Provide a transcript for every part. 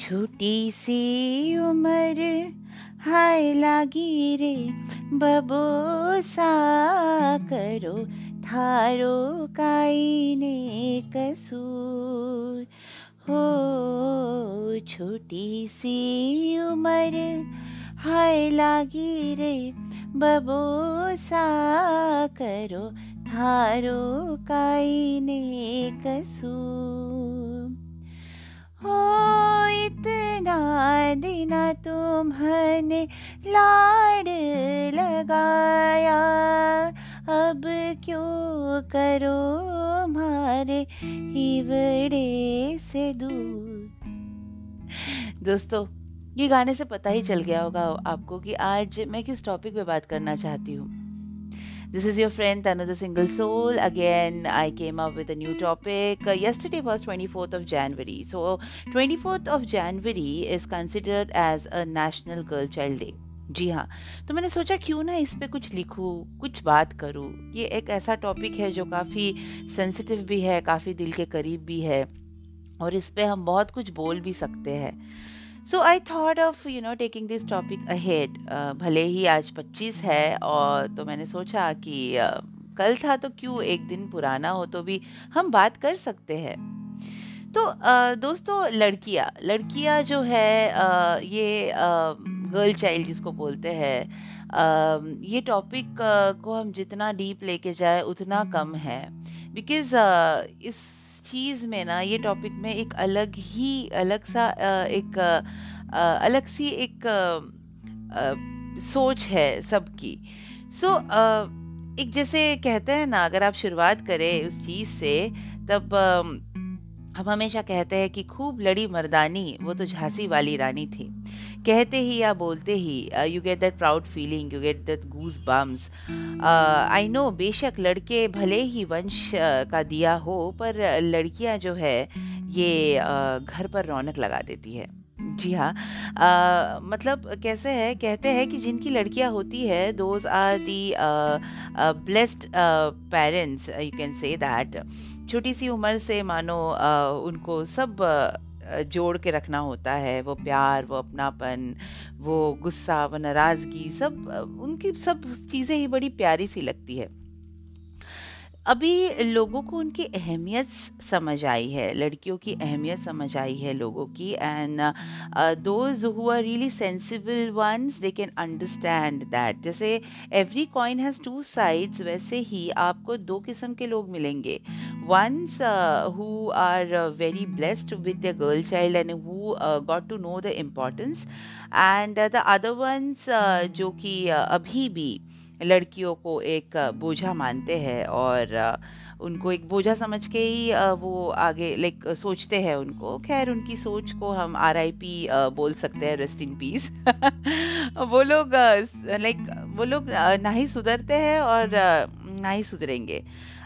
छोटी सी उम्र, हाय लागी रे, बबोसा करो, थारो काई ने कसूर। हो छोटी सी उम्र, हाय लागी रे, बबोसा करो, थारो काई ने कसूर। हो इतना दिना तुम्हारे लाड लगाया। अब क्यों करो मारे हिवड़े से दूर? दोस्तों, ये गाने से पता ही चल गया होगा आपको कि आज मैं किस टॉपिक पे बात करना चाहती हूँ। This is your friend Tanu the Single Soul. Again, I came up with a new topic. Uh, yesterday was 24th of January. So, 24th of January is considered as a National Girl Child Day. जी हाँ तो मैंने सोचा क्यों ना इस पे कुछ लिखूँ कुछ बात करूँ ये एक ऐसा टॉपिक है जो काफ़ी सेंसिटिव भी है काफ़ी दिल के करीब भी है और इस पे हम बहुत कुछ बोल भी सकते हैं so I thought of you know taking this topic ahead भले ही आज 25 है और तो मैंने सोचा कि uh, कल था तो क्यों एक दिन पुराना हो तो भी हम बात कर सकते हैं। तो uh, दोस्तों लड़कियाँ। लड़कियाँ जो है uh, ये गर्ल चाइल्ड जिसको बोलते हैं ये टॉपिक को हम जितना डीप लेके जाए उतना कम है। बिकॉज़ इस चीज़ में ना, ये टॉपिक में एक अलग ही, अलग सा एक अलग सी एक सोच है सबकी। सो एक जैसे कहते हैं ना, अगर आप शुरुआत करें उस चीज़ से, तब हम हमेशा कहते हैं कि खूब लड़ी मर्दानी वो तो झांसी वाली रानी थी। कहते ही या बोलते ही you get that proud feeling you get that goosebumps I know बेशक लड़के भले ही वंश uh, का दिया हो पर लड़कियाँ जो है ये uh, घर पर रौनक लगा देती है। जी हाँ। मतलब कैसे है कहते हैं कि जिनकी लड़कियाँ होती है those are the blessed parents you can say that छोटी सी उम्र से मानो उनको सब जोड़ के रखना होता है। वो प्यार, वो अपनापन, वो गुस्सा, वो नाराज़गी, सब उनकी सब चीज़ें ही बड़ी प्यारी सी लगती है। अभी लोगों को उनकी अहमियत समझ आई है लड़कियों की अहमियत समझ आई है लोगों की। And those who are really sensible ones they can understand that जैसे every coin has two sides वैसे ही आपको दो किस्म के लोग मिलेंगे। Ones who are very blessed with the girl child and who got to know the importance and the other ones जो कि uh, अभी भी लड़कियों को एक बोझा मानते हैं और उनको एक बोझा समझ के ही वो आगे, लाइक, सोचते हैं उनको। खैर, उनकी सोच को हम आर आई पी बोल सकते हैं रेस्ट इन पीस वो लोग लाइक, वो लोग ना ही सुधरते हैं और ना ही सुधरेंगे।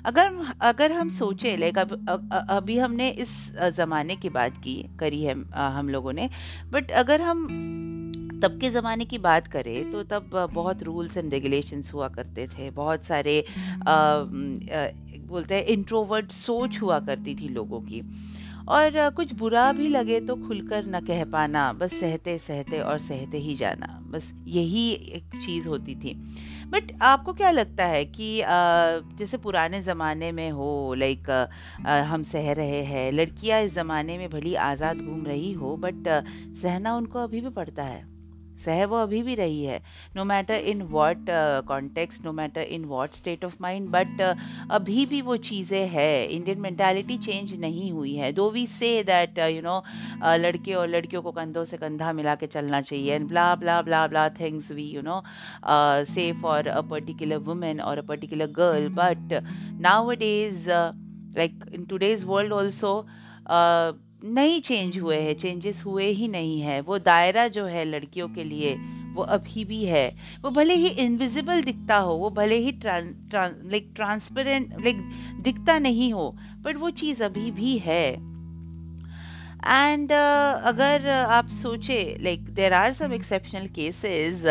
अगर अगर हम सोचें, लाइक, अब अभी हमने इस ज़माने की बात की, करी है हम लोगों ने, बट अगर हम तब के ज़माने की बात करें तो तब बहुत रूल्स एंड रेगुलेशंस हुआ करते थे। बहुत सारे आ, आ, बोलते हैं इंट्रोवर्ट सोच हुआ करती थी लोगों की। और कुछ बुरा भी लगे तो खुलकर न कह पाना बस सहते सहते और सहते ही जाना बस यही एक चीज़ होती थी। बट आपको क्या लगता है कि जैसे पुराने ज़माने में हो लाइक हम सह रहे हैं लड़कियाँ इस ज़माने में भली आज़ाद घूम रही हो बट सहना उनको अभी भी पड़ता है? सह वो अभी भी रही है। No matter in what context no matter in what state of mind but अभी भी वो चीज़ें है। इंडियन मैंटेलिटी चेंज नहीं हुई है। दो we say that you know लड़के और लड़कियों को कंधों से कंधा मिला के चलना चाहिए and blah blah blah blah things we you know say for a particular women और a particular girl but now it is like in today's world also नहीं चेंज हुए हैं चेंजेस हुए ही नहीं है। वो दायरा जो है लड़कियों के लिए वो अभी भी है। वो भले ही इनविजिबल दिखता हो वो भले ही लाइक ट्रांसपेरेंट लाइक दिखता नहीं हो बट वो चीज़ अभी भी है। एंड uh, अगर आप सोचे like there are some exceptional cases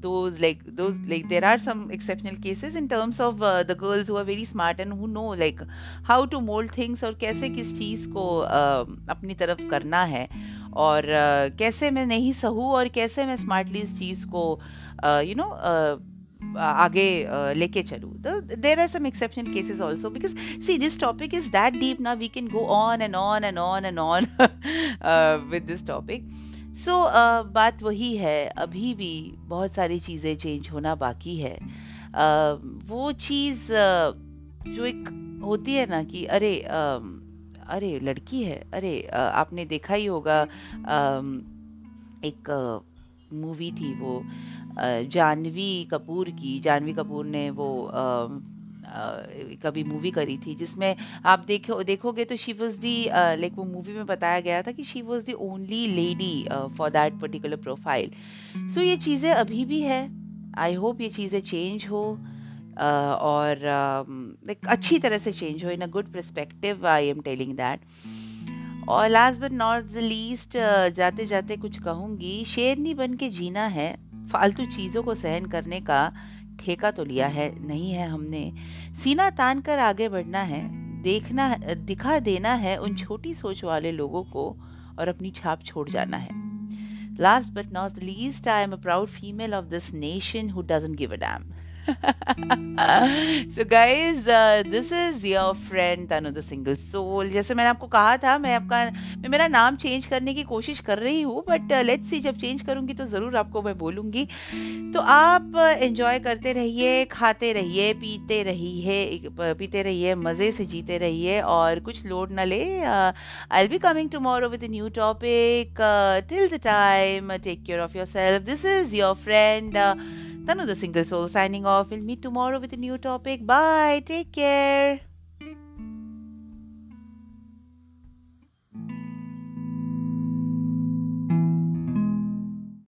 those like those like there are some exceptional cases in terms of uh, the girls who are very smart and who know like how to mold things और कैसे किस चीज़ को uh, अपनी तरफ़ करना है और uh, कैसे मैं नहीं सहूँ और कैसे मैं स्मार्टली इस चीज़ को यू नो आगे लेके चलूँ तो there are some exception cases also because see this topic is that deep ना we can go on and on and on and on with this topic so so, uh, बात वही है अभी भी बहुत सारी चीज़ें चेंज होना बाकी है। uh, वो चीज़ uh, जो एक होती है ना कि अरे अरे लड़की है अरे आपने देखा ही होगा एक मूवी थी वो जानवी कपूर की जानवी कपूर ने वो कभी मूवी करी थी जिसमें आप देखो देखोगे तो शी वॉज़ दी लाइक वो मूवी में बताया गया था कि she was the only lady for that particular profile so ये चीज़ें अभी भी है. आई होप ये चीज़ें चेंज हो uh, और लाइक uh, अच्छी तरह से चेंज हो in a good perspective I am telling that और last but not the least जाते जाते कुछ कहूँगी शेरनी बन के जीना है फालतू चीज़ों को सहन करने का ठेका तो लिया है, नहीं है हमने। सीना तान कर आगे बढ़ना है, देखना, दिखा देना है उन छोटी सोच वाले लोगों को और अपनी छाप छोड़ जाना है। Last but not least I am a proud female of this nation who doesn't give a damn so guys this is your friend Tanu the single soul जैसे मैंने आपको कहा था, मैं आपका, मैं मेरा नाम चेंज करने की कोशिश कर रही हूँ बट लेट्स सी जब चेंज करूँगी तो ज़रूर आपको मैं बोलूँगी। तो आप एंजॉय करते रहिए, खाते रहिए, पीते रहिए पीते रहिए, मज़े से जीते रहिए, और कुछ लोड ना ले I will be coming tomorrow with new topic till the time take care of your self this is your friend Tanu the Single Soul signing off. We'll meet tomorrow with a new topic. Bye. Take care.